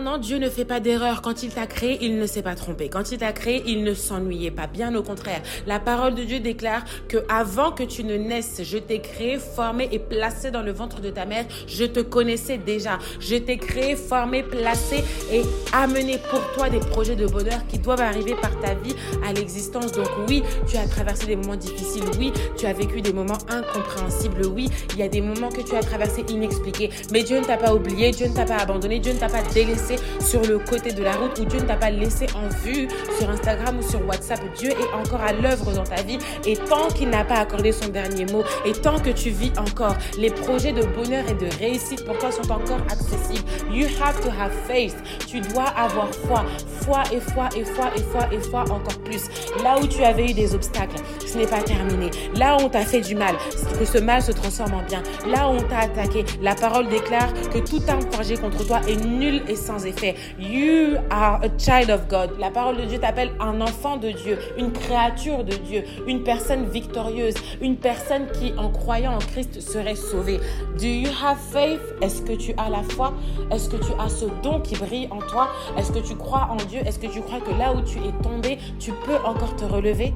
Cependant, Dieu ne fait pas d'erreur. Quand il t'a créé, il ne s'est pas trompé. Quand il t'a créé, il ne s'ennuyait pas. Bien au contraire. La parole de Dieu déclare que avant que tu ne naisses, je t'ai créé, formé et placé dans le ventre de ta mère. Je te connaissais déjà. Je t'ai créé, formé, placé et amené pour toi des projets de bonheur qui doivent arriver par ta vie à l'existence. Donc oui, tu as traversé des moments difficiles. Oui, tu as vécu des moments incompréhensibles. Oui, il y a des moments que tu as traversés inexpliqués. Mais Dieu ne t'a pas oublié. Dieu ne t'a pas abandonné. Dieu ne t'a pas délaissé sur le côté de la route ou Dieu ne t'a pas laissé en vue sur Instagram ou sur WhatsApp. Dieu est encore à l'œuvre dans ta vie et tant qu'il n'a pas accordé son dernier mot et tant que tu vis encore, les projets de bonheur et de réussite pour toi sont encore accessibles. You have to have faith. Tu dois avoir foi, foi et foi et foi et foi et foi encore plus. Là où tu avais eu des obstacles, ce n'est pas terminé. Là où on t'a fait du mal, que ce mal se transforme en bien. Là où on t'a attaqué, la parole déclare que tout arme forgé contre toi est nul et sans effet. You are a child of God. La parole de Dieu t'appelle un enfant de Dieu, une créature de Dieu, une personne victorieuse, une personne qui, en croyant en Christ, serait sauvée. Do you have faith? Est-ce que tu as la foi? Est-ce que tu as ce don qui brille en toi? Est-ce que tu crois en Dieu? Est-ce que tu crois que là où tu es tombé, tu peux encore te relever?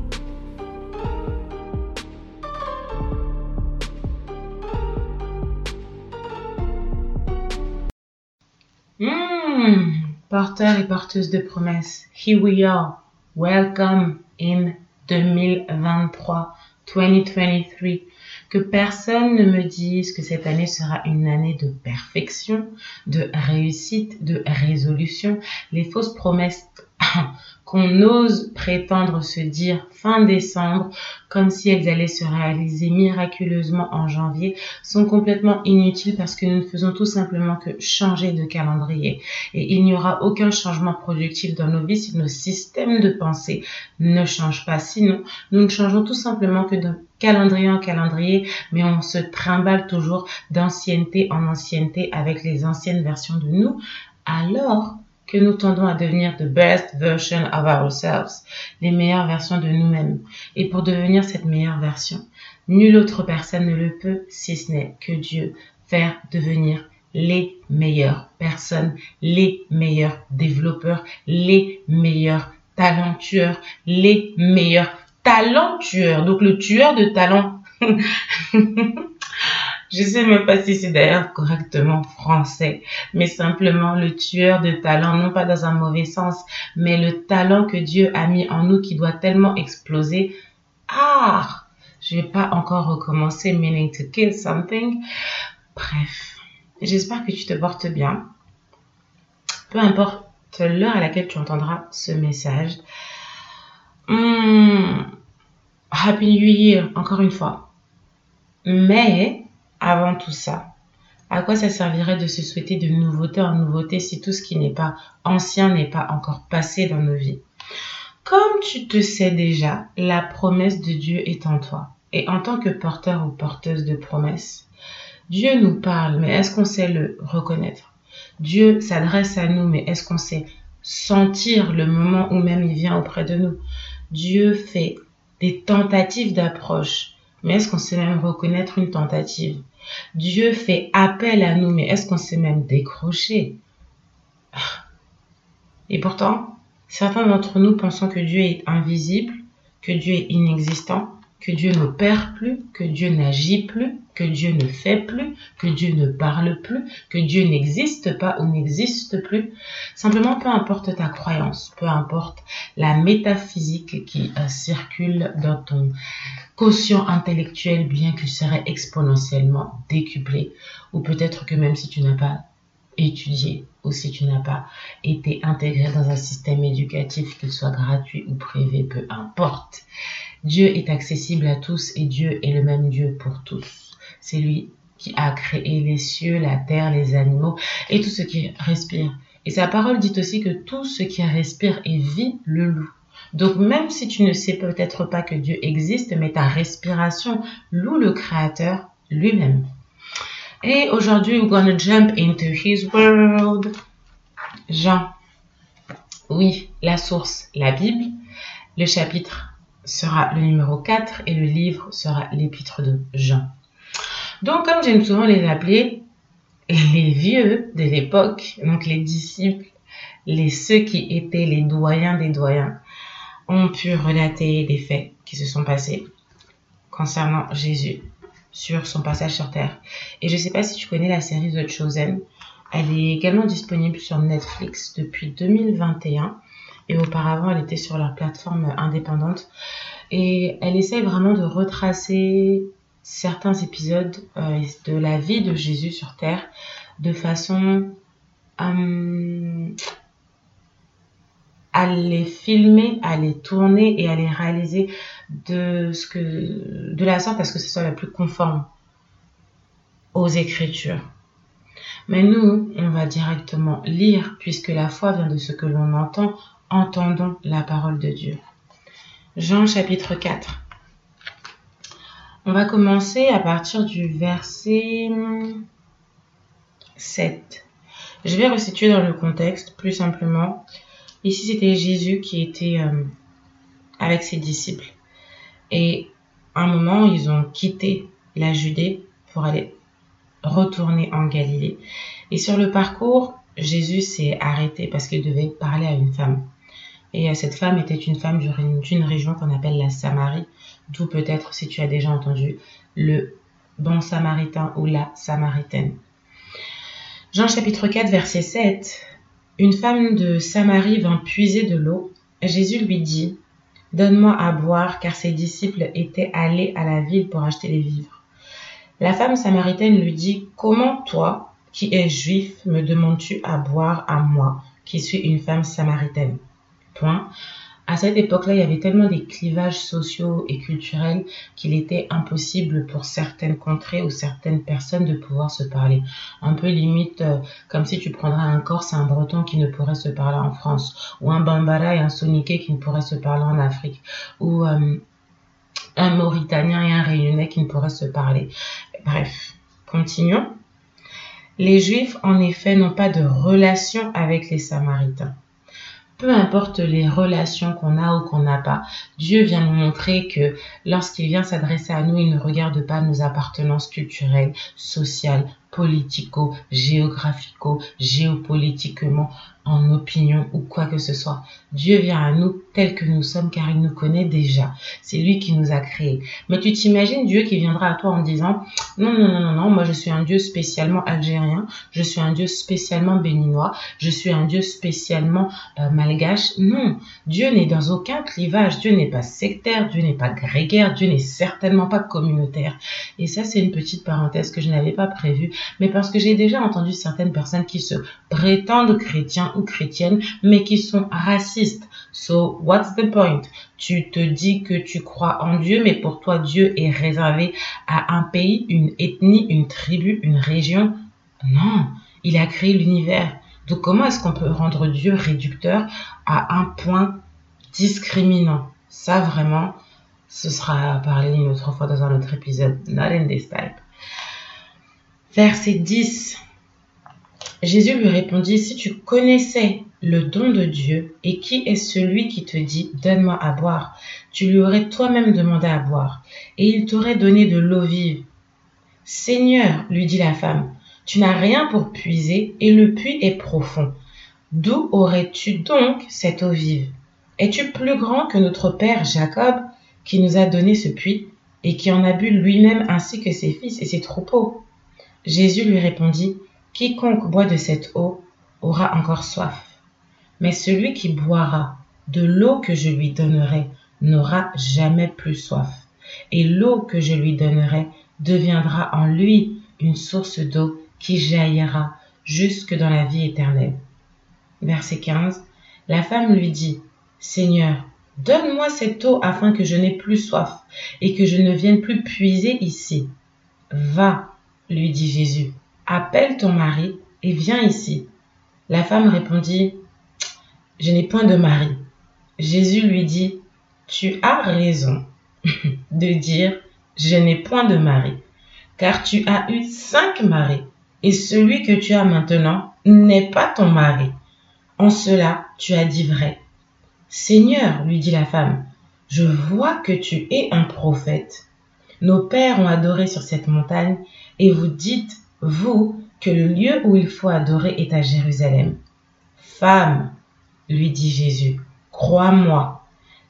Porteur et porteuse de promesses, here we are. Welcome in 2023, 2023. Que personne ne me dise que cette année sera une année de perfection, de réussite, de résolution. Les fausses promesses qu'on ose prétendre se dire fin décembre, comme si elles allaient se réaliser miraculeusement en janvier, sont complètement inutiles parce que nous ne faisons tout simplement que changer de calendrier. Et il n'y aura aucun changement productif dans nos vies si nos systèmes de pensée ne changent pas. Sinon, nous ne changeons tout simplement que de calendrier en calendrier, mais on se trimballe toujours d'ancienneté en ancienneté avec les anciennes versions de nous, alors que nous tendons à devenir the best version of ourselves, les meilleures versions de nous-mêmes. Et pour devenir cette meilleure version, nulle autre personne ne le peut si ce n'est que Dieu faire devenir les meilleures personnes, les meilleurs développeurs, les meilleurs talentueurs, les meilleurs talentueurs. Donc le tueur de talent. Je sais même pas si c'est d'ailleurs correctement français, mais simplement le tueur de talent, non pas dans un mauvais sens, mais le talent que Dieu a mis en nous qui doit tellement exploser. Ah, je vais pas encore recommencer meaning to kill something. Bref, j'espère que tu te portes bien. Peu importe l'heure à laquelle tu entendras ce message. Hmm, Happy New Year, encore une fois. Mais avant tout ça. À quoi ça servirait de se souhaiter de nouveauté en nouveauté si tout ce qui n'est pas ancien n'est pas encore passé dans nos vies? Comme tu te sais déjà, la promesse de Dieu est en toi. Et en tant que porteur ou porteuse de promesses, Dieu nous parle, mais est-ce qu'on sait le reconnaître? Dieu s'adresse à nous, mais est-ce qu'on sait sentir le moment où même il vient auprès de nous? Dieu fait des tentatives d'approche, mais est-ce qu'on sait même reconnaître une tentative? Dieu fait appel à nous, mais est-ce qu'on sait même décrocher? Et pourtant, certains d'entre nous pensons que Dieu est invisible, que Dieu est inexistant, que Dieu ne perd plus, que Dieu n'agit plus, que Dieu ne fait plus, que Dieu ne parle plus, que Dieu n'existe pas ou n'existe plus. Simplement, peu importe ta croyance, peu importe la métaphysique qui euh, circule dans ton quotient intellectuel, bien qu'il serait exponentiellement décuplé, ou peut-être que même si tu n'as pas étudié ou si tu n'as pas été intégré dans un système éducatif, qu'il soit gratuit ou privé, peu importe. Dieu est accessible à tous et Dieu est le même Dieu pour tous. C'est lui qui a créé les cieux, la terre, les animaux et tout ce qui respire. Et sa parole dit aussi que tout ce qui respire et vit le loue. Donc même si tu ne sais peut-être pas que Dieu existe, mais ta respiration loue le Créateur lui-même. Et aujourd'hui, we're gonna jump into His world. Jean. Oui, la source, la Bible. Le chapitre sera le numéro 4 et le livre sera l'épître de Jean. Donc, comme j'aime souvent les appeler, les vieux de l'époque, donc les disciples les ceux qui étaient les doyens des doyens ont pu relater des faits qui se sont passés concernant Jésus sur son passage sur Terre. Et je ne sais pas si tu connais la série The Chosen. Elle est également disponible sur Netflix depuis 2021 et auparavant elle était sur leur plateforme indépendante. Et elle essaye vraiment de retracer certains épisodes euh, de la vie de Jésus sur Terre de façon euh, à les filmer, à les tourner et à les réaliser de, ce que, de la sorte à ce que ce soit la plus conforme aux Écritures. Mais nous, on va directement lire, puisque la foi vient de ce que l'on entend, entendons la parole de Dieu. Jean chapitre 4. On va commencer à partir du verset 7. Je vais resituer dans le contexte, plus simplement. Ici, c'était Jésus qui était euh, avec ses disciples. Et à un moment, ils ont quitté la Judée pour aller retourner en Galilée. Et sur le parcours, Jésus s'est arrêté parce qu'il devait parler à une femme. Et euh, cette femme était une femme d'une région qu'on appelle la Samarie, d'où peut-être, si tu as déjà entendu, le bon samaritain ou la samaritaine. Jean chapitre 4, verset 7. Une femme de Samarie vint puiser de l'eau. Jésus lui dit, Donne-moi à boire, car ses disciples étaient allés à la ville pour acheter les vivres. La femme samaritaine lui dit, Comment toi, qui es juif, me demandes-tu à boire à moi, qui suis une femme samaritaine? Point à cette époque-là, il y avait tellement des clivages sociaux et culturels qu'il était impossible pour certaines contrées ou certaines personnes de pouvoir se parler. Un peu limite euh, comme si tu prendrais un Corse et un Breton qui ne pourraient se parler en France, ou un Bambara et un Soniké qui ne pourraient se parler en Afrique, ou euh, un Mauritanien et un Réunionnais qui ne pourraient se parler. Bref, continuons. Les Juifs, en effet, n'ont pas de relation avec les Samaritains peu importe les relations qu'on a ou qu'on n'a pas, Dieu vient nous montrer que lorsqu'il vient s'adresser à nous, il ne regarde pas nos appartenances culturelles, sociales, politico, géographico, géopolitiquement, en opinion ou quoi que ce soit. Dieu vient à nous tel que nous sommes car il nous connaît déjà. C'est lui qui nous a créés. Mais tu t'imagines Dieu qui viendra à toi en disant non, non, non, non, non, moi je suis un Dieu spécialement algérien, je suis un Dieu spécialement béninois, je suis un Dieu spécialement euh, malgache. Non, Dieu n'est dans aucun clivage, Dieu n'est pas sectaire, Dieu n'est pas grégaire, Dieu n'est certainement pas communautaire. Et ça c'est une petite parenthèse que je n'avais pas prévue, mais parce que j'ai déjà entendu certaines personnes qui se prétendent chrétiens ou chrétiennes, mais qui sont racistes. So, what's the point? Tu te dis que tu crois en Dieu, mais pour toi, Dieu est réservé à un pays, une ethnie, une tribu, une région. Non, il a créé l'univers. Donc comment est-ce qu'on peut rendre Dieu réducteur à un point discriminant? Ça vraiment, ce sera parlé une autre fois dans un autre épisode. Not in this type. Verset 10. Jésus lui répondit, Si tu connaissais le don de Dieu et qui est celui qui te dit, Donne-moi à boire, tu lui aurais toi-même demandé à boire, et il t'aurait donné de l'eau vive. Seigneur, lui dit la femme, tu n'as rien pour puiser, et le puits est profond. D'où aurais-tu donc cette eau vive? Es-tu plus grand que notre père Jacob, qui nous a donné ce puits, et qui en a bu lui-même ainsi que ses fils et ses troupeaux? Jésus lui répondit, Quiconque boit de cette eau aura encore soif. Mais celui qui boira de l'eau que je lui donnerai n'aura jamais plus soif. Et l'eau que je lui donnerai deviendra en lui une source d'eau qui jaillira jusque dans la vie éternelle. Verset 15. La femme lui dit, Seigneur, donne-moi cette eau afin que je n'ai plus soif et que je ne vienne plus puiser ici. Va, lui dit Jésus, Appelle ton mari et viens ici. La femme répondit, Je n'ai point de mari. Jésus lui dit, Tu as raison de dire, Je n'ai point de mari, car tu as eu cinq maris, et celui que tu as maintenant n'est pas ton mari. En cela, tu as dit vrai. Seigneur, lui dit la femme, je vois que tu es un prophète. Nos pères ont adoré sur cette montagne, et vous dites vous, que le lieu où il faut adorer est à Jérusalem. Femme, lui dit Jésus, crois-moi,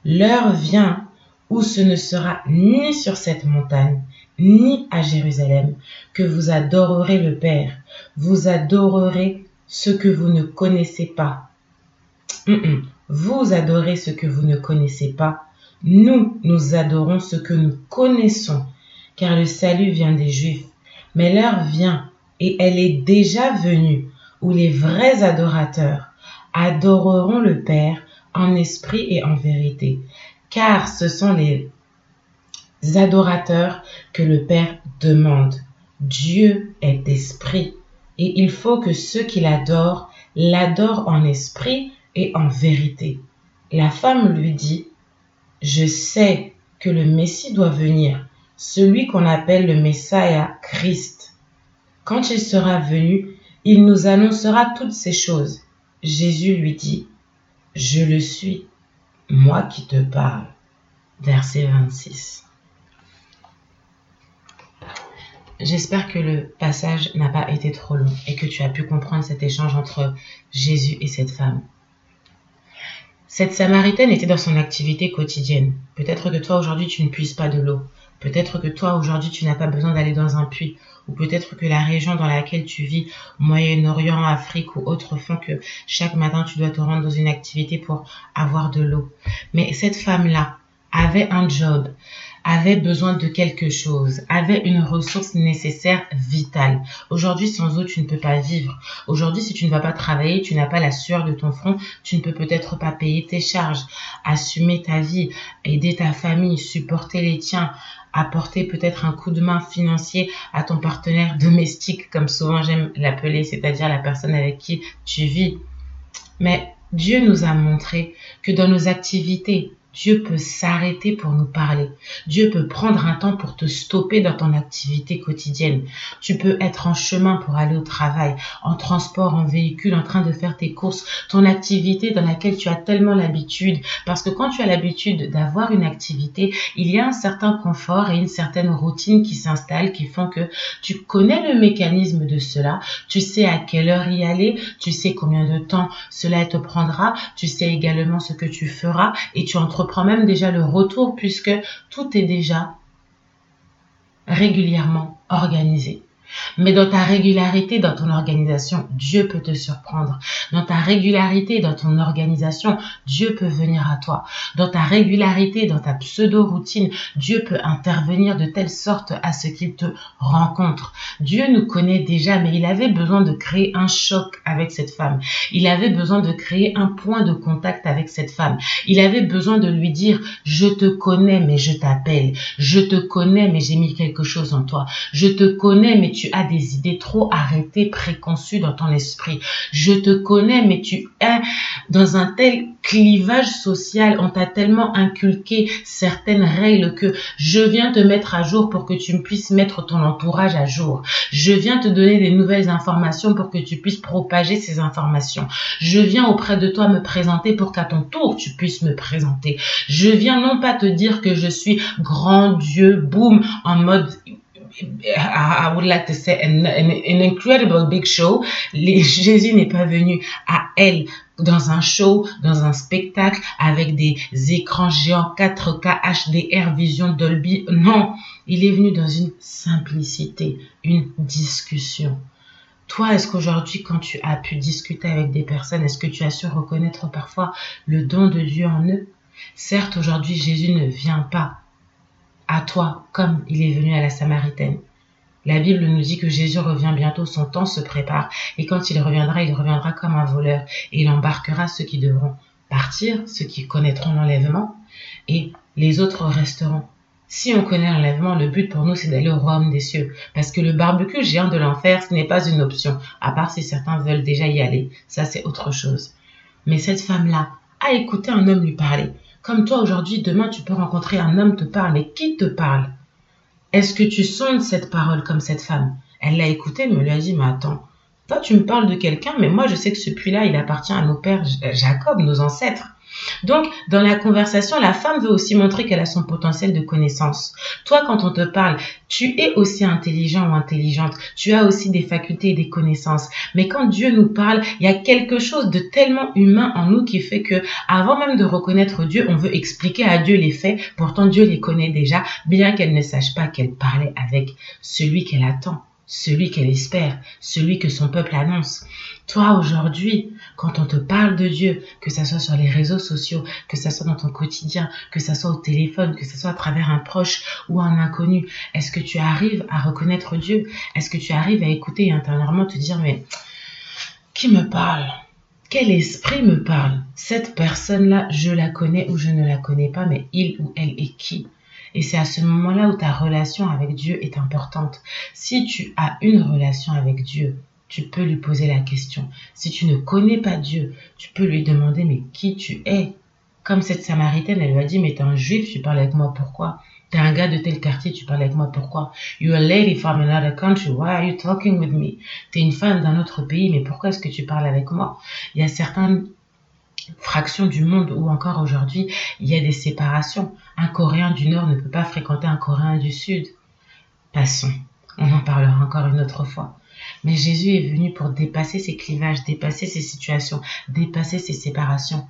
l'heure vient où ce ne sera ni sur cette montagne, ni à Jérusalem, que vous adorerez le Père. Vous adorerez ce que vous ne connaissez pas. Vous adorez ce que vous ne connaissez pas. Nous, nous adorons ce que nous connaissons, car le salut vient des Juifs. Mais l'heure vient, et elle est déjà venue, où les vrais adorateurs adoreront le Père en esprit et en vérité, car ce sont les adorateurs que le Père demande. Dieu est esprit, et il faut que ceux qui l'adorent l'adorent en esprit et en vérité. La femme lui dit, Je sais que le Messie doit venir, celui qu'on appelle le Messiah Christ. Quand il sera venu, il nous annoncera toutes ces choses. Jésus lui dit, Je le suis, moi qui te parle. Verset 26. J'espère que le passage n'a pas été trop long et que tu as pu comprendre cet échange entre Jésus et cette femme. Cette Samaritaine était dans son activité quotidienne. Peut-être que toi aujourd'hui tu ne puisses pas de l'eau. Peut-être que toi aujourd'hui tu n'as pas besoin d'aller dans un puits. Ou peut-être que la région dans laquelle tu vis, Moyen-Orient, Afrique ou autres, font que chaque matin tu dois te rendre dans une activité pour avoir de l'eau. Mais cette femme-là avait un job avait besoin de quelque chose, avait une ressource nécessaire vitale. Aujourd'hui, sans eau, tu ne peux pas vivre. Aujourd'hui, si tu ne vas pas travailler, tu n'as pas la sueur de ton front, tu ne peux peut-être pas payer tes charges, assumer ta vie, aider ta famille, supporter les tiens, apporter peut-être un coup de main financier à ton partenaire domestique, comme souvent j'aime l'appeler, c'est-à-dire la personne avec qui tu vis. Mais Dieu nous a montré que dans nos activités, Dieu peut s'arrêter pour nous parler. Dieu peut prendre un temps pour te stopper dans ton activité quotidienne. Tu peux être en chemin pour aller au travail, en transport, en véhicule, en train de faire tes courses, ton activité dans laquelle tu as tellement l'habitude. Parce que quand tu as l'habitude d'avoir une activité, il y a un certain confort et une certaine routine qui s'installe qui font que tu connais le mécanisme de cela. Tu sais à quelle heure y aller, tu sais combien de temps cela te prendra, tu sais également ce que tu feras et tu entreprends reprend même déjà le retour puisque tout est déjà régulièrement organisé. Mais dans ta régularité, dans ton organisation, Dieu peut te surprendre. Dans ta régularité, dans ton organisation, Dieu peut venir à toi. Dans ta régularité, dans ta pseudo-routine, Dieu peut intervenir de telle sorte à ce qu'il te rencontre. Dieu nous connaît déjà, mais il avait besoin de créer un choc avec cette femme. Il avait besoin de créer un point de contact avec cette femme. Il avait besoin de lui dire, je te connais, mais je t'appelle. Je te connais, mais j'ai mis quelque chose en toi. Je te connais, mais tu tu as des idées trop arrêtées, préconçues dans ton esprit. Je te connais, mais tu es dans un tel clivage social, on t'a tellement inculqué certaines règles que je viens te mettre à jour pour que tu puisses mettre ton entourage à jour. Je viens te donner des nouvelles informations pour que tu puisses propager ces informations. Je viens auprès de toi me présenter pour qu'à ton tour tu puisses me présenter. Je viens non pas te dire que je suis grand Dieu, boum, en mode I would like to say an, incredible big show. Jésus n'est pas venu à elle dans un show, dans un spectacle avec des écrans géants 4K HDR Vision Dolby. Non, il est venu dans une simplicité, une discussion. Toi, est-ce qu'aujourd'hui, quand tu as pu discuter avec des personnes, est-ce que tu as su reconnaître parfois le don de Dieu en eux? Certes, aujourd'hui, Jésus ne vient pas à toi comme il est venu à la Samaritaine. La Bible nous dit que Jésus revient bientôt, son temps se prépare, et quand il reviendra, il reviendra comme un voleur, et il embarquera ceux qui devront partir, ceux qui connaîtront l'enlèvement, et les autres resteront. Si on connaît l'enlèvement, le but pour nous, c'est d'aller au royaume des cieux. Parce que le barbecue géant de l'enfer, ce n'est pas une option, à part si certains veulent déjà y aller. Ça, c'est autre chose. Mais cette femme-là a écouté un homme lui parler. Comme toi aujourd'hui, demain, tu peux rencontrer un homme te parle. Mais qui te parle? Est-ce que tu sondes cette parole comme cette femme? Elle l'a écouté, mais lui a dit, mais attends, Toi, tu me parles de quelqu'un, mais moi, je sais que ce puits-là, il appartient à nos pères Jacob, nos ancêtres. Donc, dans la conversation, la femme veut aussi montrer qu'elle a son potentiel de connaissance. Toi, quand on te parle, tu es aussi intelligent ou intelligente. Tu as aussi des facultés et des connaissances. Mais quand Dieu nous parle, il y a quelque chose de tellement humain en nous qui fait que, avant même de reconnaître Dieu, on veut expliquer à Dieu les faits. Pourtant, Dieu les connaît déjà, bien qu'elle ne sache pas qu'elle parlait avec celui qu'elle attend celui qu'elle espère, celui que son peuple annonce. Toi, aujourd'hui, quand on te parle de Dieu, que ça soit sur les réseaux sociaux, que ça soit dans ton quotidien, que ça soit au téléphone, que ça soit à travers un proche ou un inconnu, est-ce que tu arrives à reconnaître Dieu? Est-ce que tu arrives à écouter et intérieurement te dire, mais qui me parle? Quel esprit me parle? Cette personne-là, je la connais ou je ne la connais pas, mais il ou elle est qui? Et c'est à ce moment-là où ta relation avec Dieu est importante. Si tu as une relation avec Dieu, tu peux lui poser la question. Si tu ne connais pas Dieu, tu peux lui demander mais qui tu es? Comme cette Samaritaine, elle lui a dit mais t'es un juif, tu parles avec moi pourquoi? T'es un gars de tel quartier, tu parles avec moi pourquoi? You're a lady from another country, why are you talking with me? T'es une femme d'un autre pays, mais pourquoi est-ce que tu parles avec moi? Il y a certains fraction du monde où encore aujourd'hui il y a des séparations. Un Coréen du Nord ne peut pas fréquenter un Coréen du Sud. Passons, on en parlera encore une autre fois. Mais Jésus est venu pour dépasser ces clivages, dépasser ces situations, dépasser ces séparations.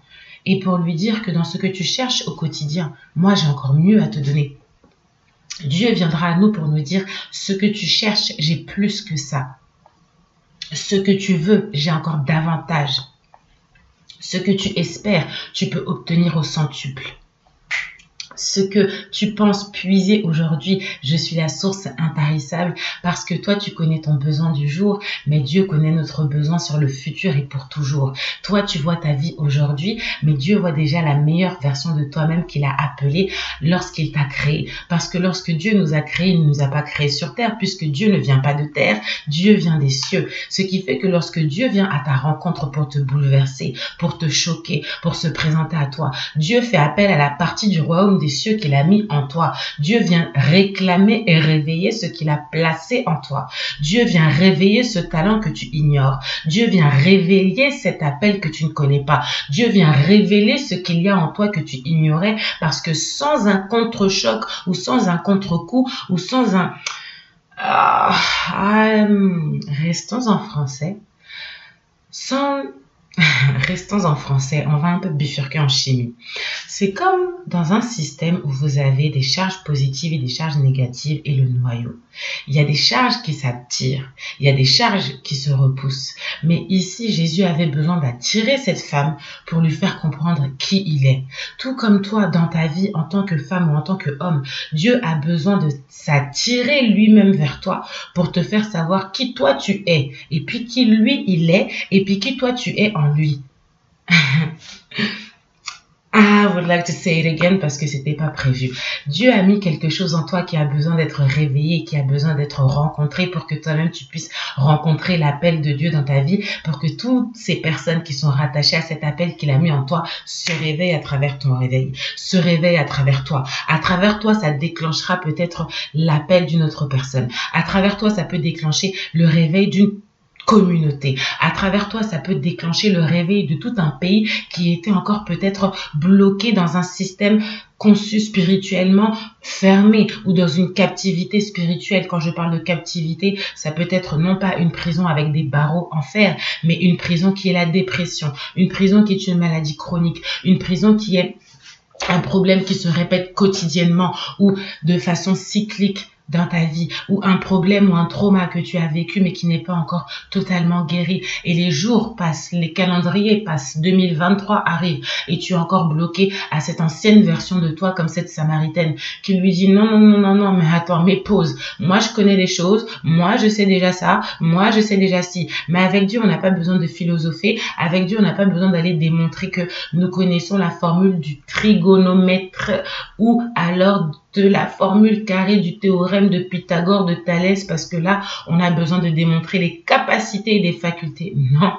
Et pour lui dire que dans ce que tu cherches au quotidien, moi j'ai encore mieux à te donner. Dieu viendra à nous pour nous dire ce que tu cherches, j'ai plus que ça. Ce que tu veux, j'ai encore davantage. Ce que tu espères, tu peux obtenir au centuple ce que tu penses puiser aujourd'hui. Je suis la source intarissable parce que toi, tu connais ton besoin du jour, mais Dieu connaît notre besoin sur le futur et pour toujours. Toi, tu vois ta vie aujourd'hui, mais Dieu voit déjà la meilleure version de toi-même qu'il a appelée lorsqu'il t'a créé. Parce que lorsque Dieu nous a créés, il ne nous a pas créés sur terre, puisque Dieu ne vient pas de terre, Dieu vient des cieux. Ce qui fait que lorsque Dieu vient à ta rencontre pour te bouleverser, pour te choquer, pour se présenter à toi, Dieu fait appel à la partie du royaume des cieux qu'il a mis en toi. Dieu vient réclamer et réveiller ce qu'il a placé en toi. Dieu vient réveiller ce talent que tu ignores. Dieu vient réveiller cet appel que tu ne connais pas. Dieu vient révéler ce qu'il y a en toi que tu ignorais parce que sans un contre-choc ou sans un contre-coup ou sans un... Ah, hum, restons en français. Sans Restons en français, on va un peu bifurquer en chimie. C'est comme dans un système où vous avez des charges positives et des charges négatives et le noyau. Il y a des charges qui s'attirent, il y a des charges qui se repoussent. Mais ici, Jésus avait besoin d'attirer cette femme pour lui faire comprendre qui il est. Tout comme toi, dans ta vie, en tant que femme ou en tant qu'homme, Dieu a besoin de s'attirer lui-même vers toi pour te faire savoir qui toi tu es, et puis qui lui il est, et puis qui toi tu es en lui. I would like to say it again parce que c'était pas prévu. Dieu a mis quelque chose en toi qui a besoin d'être réveillé, qui a besoin d'être rencontré pour que toi-même tu puisses rencontrer l'appel de Dieu dans ta vie, pour que toutes ces personnes qui sont rattachées à cet appel qu'il a mis en toi se réveillent à travers ton réveil, se réveillent à travers toi. À travers toi, ça déclenchera peut-être l'appel d'une autre personne. À travers toi, ça peut déclencher le réveil d'une communauté. À travers toi, ça peut déclencher le réveil de tout un pays qui était encore peut-être bloqué dans un système conçu spirituellement fermé ou dans une captivité spirituelle. Quand je parle de captivité, ça peut être non pas une prison avec des barreaux en fer, mais une prison qui est la dépression, une prison qui est une maladie chronique, une prison qui est un problème qui se répète quotidiennement ou de façon cyclique dans ta vie ou un problème ou un trauma que tu as vécu mais qui n'est pas encore totalement guéri. Et les jours passent, les calendriers passent, 2023 arrive et tu es encore bloqué à cette ancienne version de toi comme cette samaritaine qui lui dit non non non non non mais attends mais pause. Moi je connais les choses moi je sais déjà ça moi je sais déjà si mais avec Dieu on n'a pas besoin de philosopher avec Dieu on n'a pas besoin d'aller démontrer que nous connaissons la formule du trigonomètre ou alors de la formule carrée du théorème de Pythagore de Thalès parce que là, on a besoin de démontrer les capacités et les facultés. Non,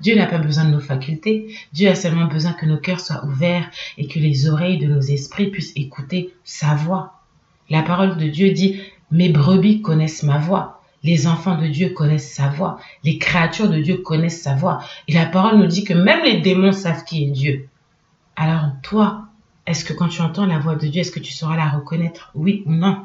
Dieu n'a pas besoin de nos facultés. Dieu a seulement besoin que nos cœurs soient ouverts et que les oreilles de nos esprits puissent écouter sa voix. La parole de Dieu dit, mes brebis connaissent ma voix. Les enfants de Dieu connaissent sa voix. Les créatures de Dieu connaissent sa voix. Et la parole nous dit que même les démons savent qui est Dieu. Alors toi, est-ce que quand tu entends la voix de Dieu, est-ce que tu sauras la reconnaître? Oui ou non?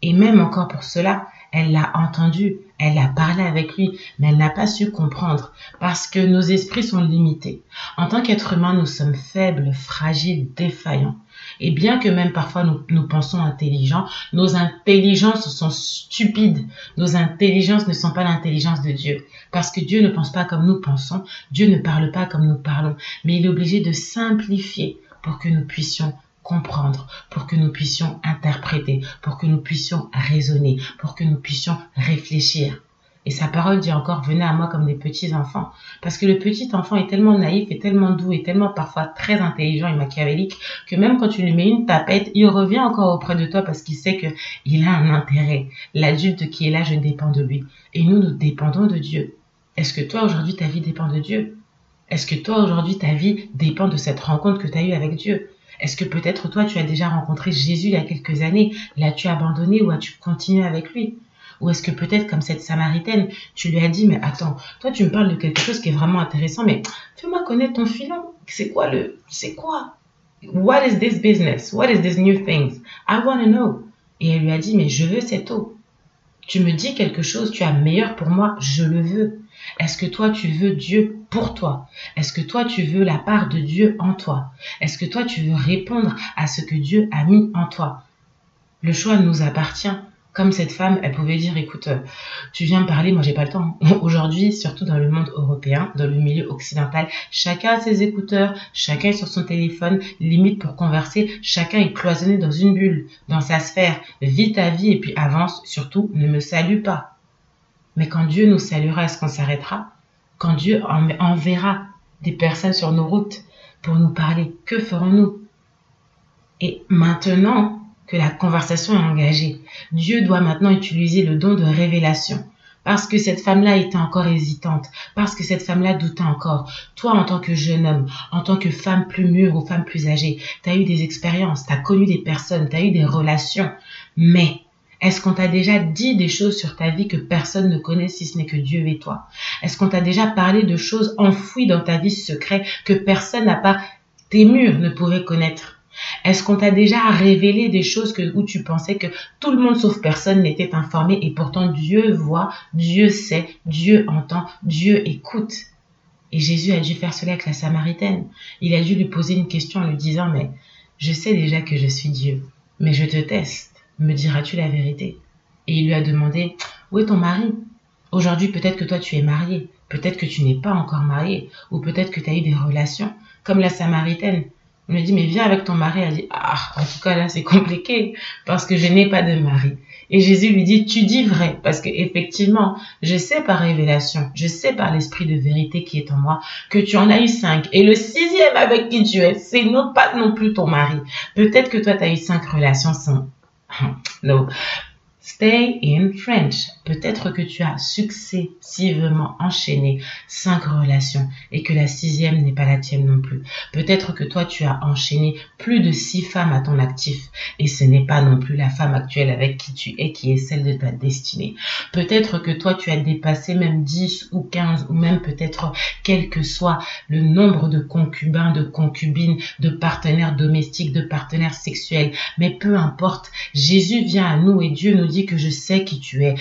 Et même encore pour cela, elle l'a entendu, elle a parlé avec lui, mais elle n'a pas su comprendre parce que nos esprits sont limités. En tant qu'être humain, nous sommes faibles, fragiles, défaillants. Et bien que même parfois nous, nous pensons intelligents, nos intelligences sont stupides. Nos intelligences ne sont pas l'intelligence de Dieu. Parce que Dieu ne pense pas comme nous pensons, Dieu ne parle pas comme nous parlons, mais il est obligé de simplifier pour que nous puissions comprendre, pour que nous puissions interpréter, pour que nous puissions raisonner, pour que nous puissions réfléchir. Et sa parole dit encore, venez à moi comme des petits enfants. Parce que le petit enfant est tellement naïf et tellement doux et tellement parfois très intelligent et machiavélique que même quand tu lui mets une tapette, il revient encore auprès de toi parce qu'il sait que il a un intérêt. L'adulte qui est là, je dépends de lui. Et nous, nous dépendons de Dieu. Est-ce que toi, aujourd'hui, ta vie dépend de Dieu? Est-ce que toi, aujourd'hui, ta vie dépend de cette rencontre que tu as eue avec Dieu? Est-ce que peut-être toi, tu as déjà rencontré Jésus il y a quelques années, l'as-tu abandonné ou as-tu continué avec lui? Ou est-ce que peut-être comme cette Samaritaine, tu lui as dit, mais attends, toi tu me parles de quelque chose qui est vraiment intéressant, mais fais-moi connaître ton filon. C'est quoi le... C'est quoi? What is this business? What is this new things? I want to know. Et elle lui a dit, mais je veux cette eau. Tu me dis quelque chose, tu as meilleur pour moi, je le veux. Est-ce que toi tu veux Dieu pour toi? Est-ce que toi tu veux la part de Dieu en toi? Est-ce que toi tu veux répondre à ce que Dieu a mis en toi? Le choix nous appartient. Comme cette femme, elle pouvait dire, écoute, euh, tu viens me parler, moi j'ai pas le temps. Aujourd'hui, surtout dans le monde européen, dans le milieu occidental, chacun a ses écouteurs, chacun est sur son téléphone, limite pour converser, chacun est cloisonné dans une bulle, dans sa sphère. Vis ta vie et puis avance, surtout ne me salue pas. Mais quand Dieu nous saluera, est-ce qu'on s'arrêtera? Quand Dieu enverra des personnes sur nos routes pour nous parler, que ferons-nous? Et maintenant que la conversation est engagée, Dieu doit maintenant utiliser le don de révélation. Parce que cette femme-là était encore hésitante, parce que cette femme-là doutait encore. Toi, en tant que jeune homme, en tant que femme plus mûre ou femme plus âgée, tu as eu des expériences, tu as connu des personnes, tu as eu des relations. Mais est-ce qu'on t'a déjà dit des choses sur ta vie que personne ne connaît si ce n'est que Dieu et toi? Est-ce qu'on t'a déjà parlé de choses enfouies dans ta vie secrète que personne à part tes murs ne pourrait connaître? Est-ce qu'on t'a déjà révélé des choses où tu pensais que tout le monde sauf personne n'était informé et pourtant Dieu voit, Dieu sait, Dieu entend, Dieu écoute? Et Jésus a dû faire cela avec la Samaritaine. Il a dû lui poser une question en lui disant, mais je sais déjà que je suis Dieu, mais je te teste me diras-tu la vérité? Et il lui a demandé, où est ton mari Aujourd'hui, peut-être que toi, tu es marié, peut-être que tu n'es pas encore marié, ou peut-être que tu as eu des relations, comme la Samaritaine. On lui dit, mais viens avec ton mari. Elle dit, ah, en tout cas, là, c'est compliqué, parce que je n'ai pas de mari. Et Jésus lui dit, tu dis vrai, parce que effectivement, je sais par révélation, je sais par l'esprit de vérité qui est en moi, que tu en as eu cinq. Et le sixième avec qui tu es, c'est non pas non plus ton mari. Peut-être que toi, tu as eu cinq relations sans, Hmm. no. Stay in French. Peut-être que tu as successivement enchaîné cinq relations et que la sixième n'est pas la tienne non plus. Peut-être que toi tu as enchaîné plus de six femmes à ton actif et ce n'est pas non plus la femme actuelle avec qui tu es qui est celle de ta destinée. Peut-être que toi tu as dépassé même 10 ou 15 ou même peut-être quel que soit le nombre de concubins, de concubines, de partenaires domestiques, de partenaires sexuels. Mais peu importe, Jésus vient à nous et Dieu nous dit que je sais qui tu es.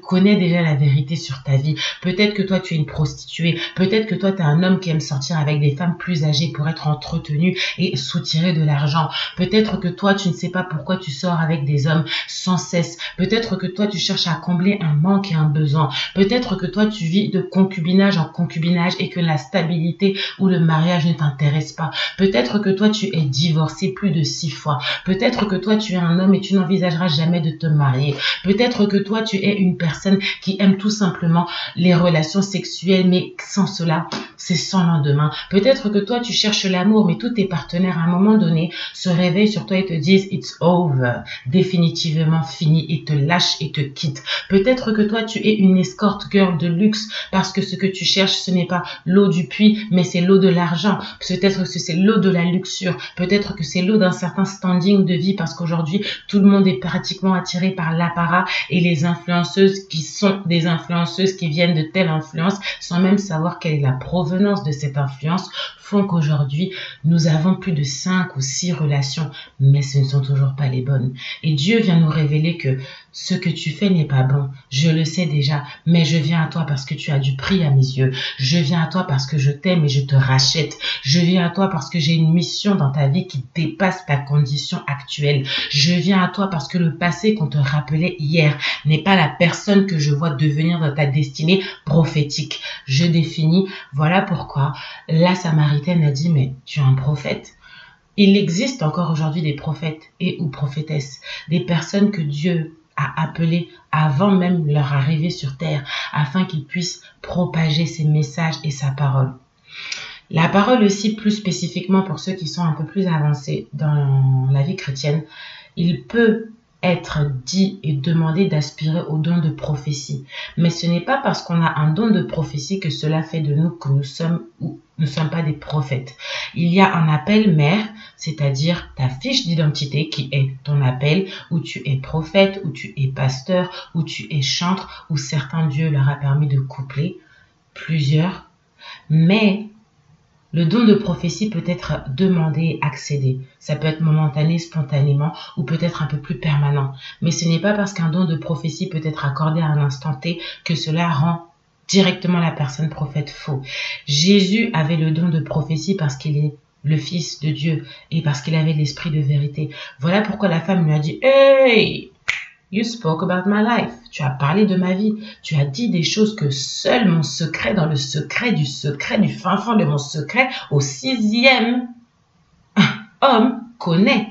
Connais déjà la vérité sur ta vie. Peut-être que toi, tu es une prostituée. Peut-être que toi, tu es un homme qui aime sortir avec des femmes plus âgées pour être entretenu et soutirer de l'argent. Peut-être que toi, tu ne sais pas pourquoi tu sors avec des hommes sans cesse. Peut-être que toi, tu cherches à combler un manque et un besoin. Peut-être que toi, tu vis de concubinage en concubinage et que la stabilité ou le mariage ne t'intéresse pas. Peut-être que toi, tu es divorcé plus de six fois. Peut-être que toi, tu es un homme et tu n'envisageras jamais de te marier. Peut-être que toi, tu es une personne qui aime tout simplement les relations sexuelles, mais sans cela, c'est sans lendemain. Peut-être que toi, tu cherches l'amour, mais tous tes partenaires, à un moment donné, se réveillent sur toi et te disent It's over, définitivement fini, et te lâchent et te quittent. Peut-être que toi, tu es une escorte girl de luxe, parce que ce que tu cherches, ce n'est pas l'eau du puits, mais c'est l'eau de l'argent. Peut-être que c'est l'eau de la luxure. Peut-être que c'est l'eau d'un certain standing de vie, parce qu'aujourd'hui, tout le monde est pratiquement attiré par l'apparat et les influenceuses qui sont des influenceuses qui viennent de telle influence sans même savoir quelle est la provenance de cette influence qu'aujourd'hui nous avons plus de cinq ou six relations mais ce ne sont toujours pas les bonnes. Et Dieu vient nous révéler que ce que tu fais n'est pas bon. Je le sais déjà, mais je viens à toi parce que tu as du prix à mes yeux. Je viens à toi parce que je t'aime et je te rachète. Je viens à toi parce que j'ai une mission dans ta vie qui dépasse ta condition actuelle. Je viens à toi parce que le passé qu'on te rappelait hier n'est pas la personne que je vois devenir dans ta destinée prophétique. Je définis, voilà pourquoi la Samaritaine a dit, mais tu es un prophète. Il existe encore aujourd'hui des prophètes et ou prophétesses, des personnes que Dieu a appelées avant même leur arrivée sur terre, afin qu'ils puissent propager ses messages et sa parole. La parole aussi, plus spécifiquement pour ceux qui sont un peu plus avancés dans la vie chrétienne, il peut être dit et demandé d'aspirer au don de prophétie. Mais ce n'est pas parce qu'on a un don de prophétie que cela fait de nous que nous sommes ou ne sommes pas des prophètes. Il y a un appel mère, c'est-à-dire ta fiche d'identité qui est ton appel, où tu es prophète, où tu es pasteur, où tu es chantre, où certains dieux leur a permis de coupler plusieurs. Mais le don de prophétie peut être demandé, accédé. Ça peut être momentané, spontanément, ou peut-être un peu plus permanent. Mais ce n'est pas parce qu'un don de prophétie peut être accordé à un instant T que cela rend directement la personne prophète faux. Jésus avait le don de prophétie parce qu'il est le Fils de Dieu et parce qu'il avait l'esprit de vérité. Voilà pourquoi la femme lui a dit Hey Spoke about my life. Tu as parlé de ma vie. Tu as dit des choses que seul mon secret, dans le secret du secret, du fin fond de mon secret, au sixième homme connaît.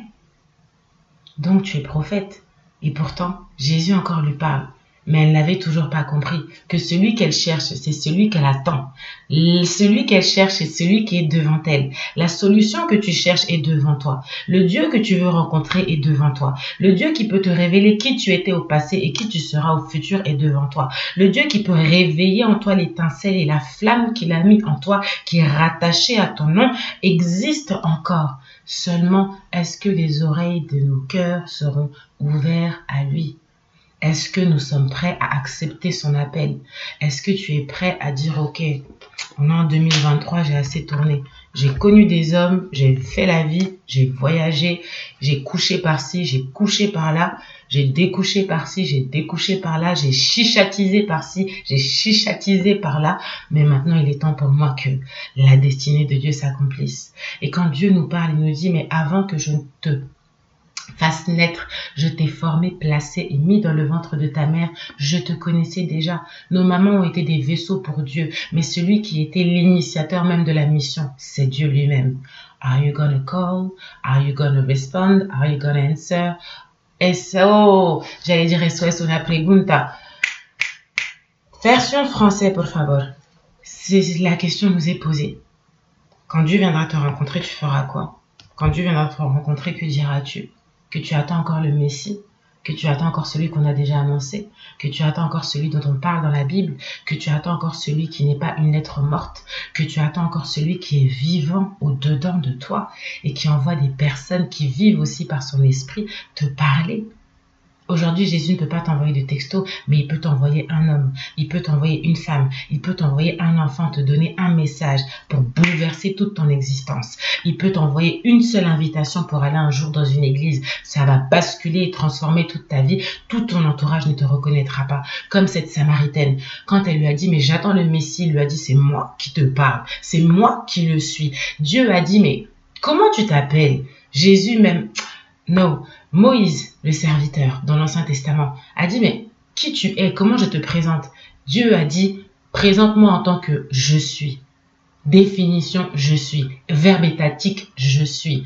Donc tu es prophète. Et pourtant, Jésus encore lui parle. Mais elle n'avait toujours pas compris que celui qu'elle cherche, c'est celui qu'elle attend. Celui qu'elle cherche, c'est celui qui est devant elle. La solution que tu cherches est devant toi. Le Dieu que tu veux rencontrer est devant toi. Le Dieu qui peut te révéler qui tu étais au passé et qui tu seras au futur est devant toi. Le Dieu qui peut réveiller en toi l'étincelle et la flamme qu'il a mis en toi, qui est rattachée à ton nom, existe encore. Seulement, est-ce que les oreilles de nos cœurs seront ouvertes à lui? Est-ce que nous sommes prêts à accepter son appel? Est-ce que tu es prêt à dire, OK, en 2023, j'ai assez tourné. J'ai connu des hommes, j'ai fait la vie, j'ai voyagé, j'ai couché par-ci, j'ai couché par-là, j'ai découché par-ci, j'ai découché par-là, j'ai chichatisé par-ci, j'ai chichatisé par-là. Mais maintenant, il est temps pour moi que la destinée de Dieu s'accomplisse. Et quand Dieu nous parle, il nous dit, mais avant que je te fasse naître. Je t'ai formé, placé et mis dans le ventre de ta mère. Je te connaissais déjà. Nos mamans ont été des vaisseaux pour Dieu, mais celui qui était l'initiateur même de la mission, c'est Dieu lui-même. Are you gonna call? Are you gonna respond? Are you gonna answer? SO, j'allais dire SOS una pregunta. Version français, por favor. C'est la question nous est posée. Quand Dieu viendra te rencontrer, tu feras quoi? Quand Dieu viendra te rencontrer, que diras-tu? Que tu attends encore le Messie, que tu attends encore celui qu'on a déjà annoncé, que tu attends encore celui dont on parle dans la Bible, que tu attends encore celui qui n'est pas une lettre morte, que tu attends encore celui qui est vivant au-dedans de toi et qui envoie des personnes qui vivent aussi par son esprit te parler, Aujourd'hui, Jésus ne peut pas t'envoyer de texto, mais il peut t'envoyer un homme, il peut t'envoyer une femme, il peut t'envoyer un enfant, te donner un message pour bouleverser toute ton existence. Il peut t'envoyer une seule invitation pour aller un jour dans une église. Ça va basculer et transformer toute ta vie. Tout ton entourage ne te reconnaîtra pas. Comme cette Samaritaine, quand elle lui a dit, mais j'attends le Messie, il lui a dit, c'est moi qui te parle, c'est moi qui le suis. Dieu a dit, mais comment tu t'appelles? Jésus même, non, Moïse, le serviteur, dans l'Ancien Testament, a dit, mais qui tu es? Comment je te présente? Dieu a dit, présente-moi en tant que je suis. Définition, je suis. Verbe étatique, je suis.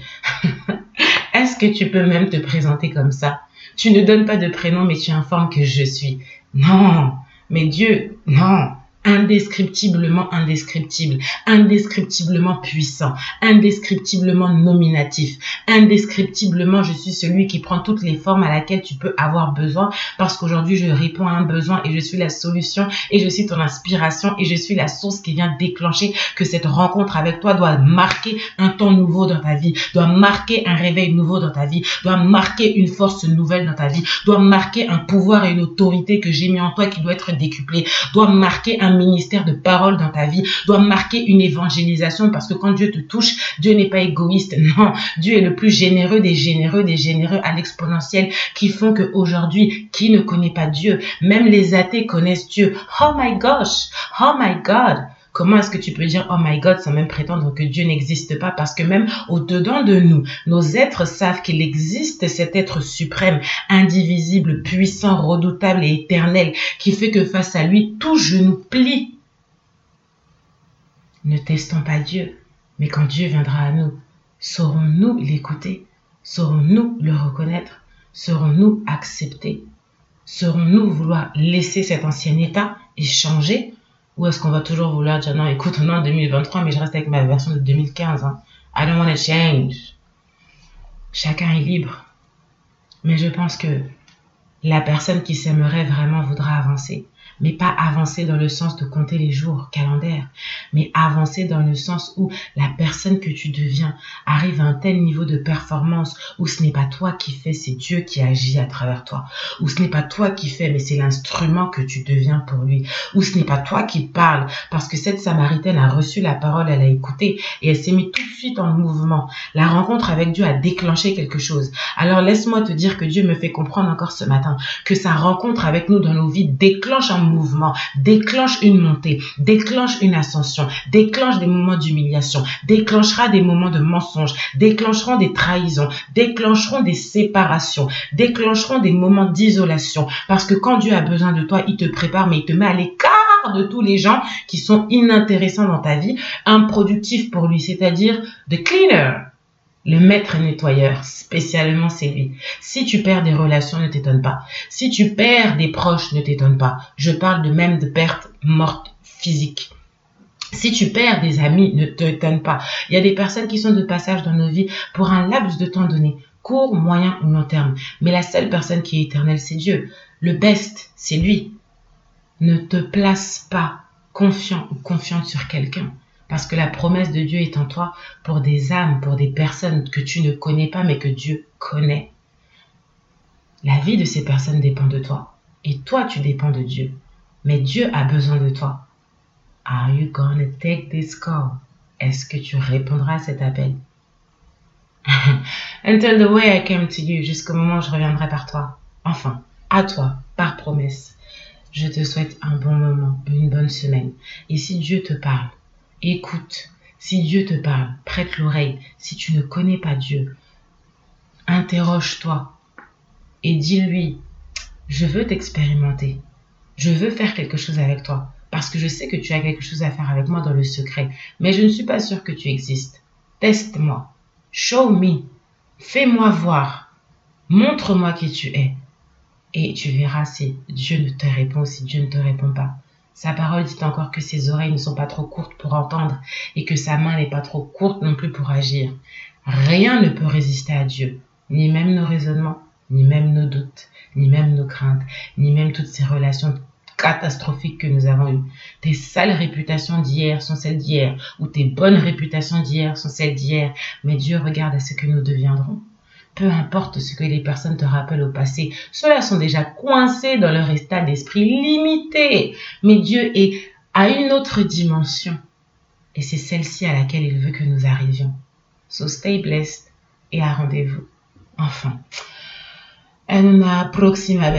Est-ce que tu peux même te présenter comme ça? Tu ne donnes pas de prénom, mais tu informes que je suis. Non, mais Dieu, non. Indescriptiblement indescriptible, indescriptiblement puissant, indescriptiblement nominatif, indescriptiblement je suis celui qui prend toutes les formes à laquelle tu peux avoir besoin parce qu'aujourd'hui je réponds à un besoin et je suis la solution et je suis ton inspiration et je suis la source qui vient déclencher que cette rencontre avec toi doit marquer un temps nouveau dans ta vie, doit marquer un réveil nouveau dans ta vie, doit marquer une force nouvelle dans ta vie, doit marquer un pouvoir et une autorité que j'ai mis en toi qui doit être décuplé, doit marquer un ministère de parole dans ta vie, doit marquer une évangélisation parce que quand Dieu te touche, Dieu n'est pas égoïste, non, Dieu est le plus généreux des généreux, des généreux à l'exponentiel qui font que aujourd'hui, qui ne connaît pas Dieu, même les athées connaissent Dieu. Oh my gosh, oh my God, Comment est-ce que tu peux dire, oh my God, sans même prétendre que Dieu n'existe pas? Parce que même au-dedans de nous, nos êtres savent qu'il existe cet être suprême, indivisible, puissant, redoutable et éternel, qui fait que face à lui, tout genou plie. Ne testons pas Dieu, mais quand Dieu viendra à nous, saurons-nous l'écouter? Saurons-nous le reconnaître? Saurons-nous accepter? Saurons-nous vouloir laisser cet ancien état et changer? Ou est-ce qu'on va toujours vouloir dire non, écoute, on est en 2023, mais je reste avec ma version de 2015. Hein. I don't want to change. Chacun est libre. Mais je pense que la personne qui s'aimerait vraiment voudra avancer mais pas avancer dans le sens de compter les jours calendaires, mais avancer dans le sens où la personne que tu deviens arrive à un tel niveau de performance où ce n'est pas toi qui fais, c'est Dieu qui agit à travers toi, où ce n'est pas toi qui fais, mais c'est l'instrument que tu deviens pour lui, où ce n'est pas toi qui parle, parce que cette Samaritaine a reçu la parole, elle a écouté et elle s'est mise tout de suite en mouvement. La rencontre avec Dieu a déclenché quelque chose. Alors laisse-moi te dire que Dieu me fait comprendre encore ce matin que sa rencontre avec nous dans nos vies déclenche un mouvement, déclenche une montée, déclenche une ascension, déclenche des moments d'humiliation, déclenchera des moments de mensonges, déclencheront des trahisons, déclencheront des séparations, déclencheront des moments d'isolation. Parce que quand Dieu a besoin de toi, il te prépare, mais il te met à l'écart de tous les gens qui sont inintéressants dans ta vie, improductifs pour lui, c'est-à-dire the cleaner, le maître nettoyeur, spécialement c'est lui. Si tu perds des relations, ne t'étonne pas. Si tu perds des proches, ne t'étonne pas. Je parle de même de pertes mortes physiques. Si tu perds des amis, ne t'étonne pas. Il y a des personnes qui sont de passage dans nos vies pour un laps de temps donné, court, moyen ou long terme. Mais la seule personne qui est éternelle, c'est Dieu. Le best, c'est lui. Ne te place pas confiant ou confiante sur quelqu'un. Parce que la promesse de Dieu est en toi pour des âmes, pour des personnes que tu ne connais pas mais que Dieu connaît. La vie de ces personnes dépend de toi. Et toi, tu dépends de Dieu. Mais Dieu a besoin de toi. Are you gonna take this call? Est-ce que tu répondras à cet appel? Until the way I came to you, jusqu'au moment où je reviendrai par toi. Enfin, à toi, par promesse. Je te souhaite un bon moment, une bonne semaine. Et si Dieu te parle, Écoute, si Dieu te parle, prête l'oreille. Si tu ne connais pas Dieu, interroge-toi et dis-lui, je veux t'expérimenter. Je veux faire quelque chose avec toi parce que je sais que tu as quelque chose à faire avec moi dans le secret, mais je ne suis pas sûr que tu existes. Teste-moi. Show me. Fais-moi voir. Montre-moi qui tu es. Et tu verras si Dieu ne te répond, si Dieu ne te répond pas. Sa parole dit encore que ses oreilles ne sont pas trop courtes pour entendre et que sa main n'est pas trop courte non plus pour agir. Rien ne peut résister à Dieu, ni même nos raisonnements, ni même nos doutes, ni même nos craintes, ni même toutes ces relations catastrophiques que nous avons eues. Tes sales réputations d'hier sont celles d'hier, ou tes bonnes réputations d'hier sont celles d'hier, mais Dieu regarde à ce que nous deviendrons. Peu importe ce que les personnes te rappellent au passé, ceux-là sont déjà coincés dans leur état d'esprit limité. Mais Dieu est à une autre dimension. Et c'est celle-ci à laquelle il veut que nous arrivions. So stay blessed et à rendez-vous. Enfin. Una próxima.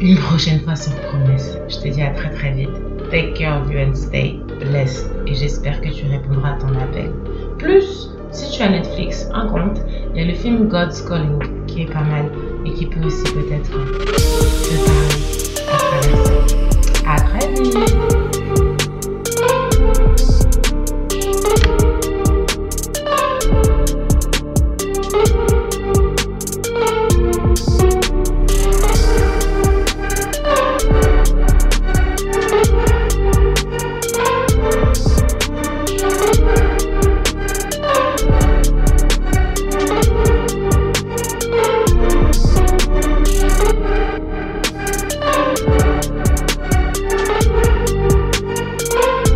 Une prochaine fois sur promesse. Je te dis à très très vite. Take care of you and stay blessed. Et j'espère que tu répondras à ton appel. Plus, si tu as Netflix, un compte, il y a le film God's Calling qui est pas mal et qui peut aussi peut-être te parler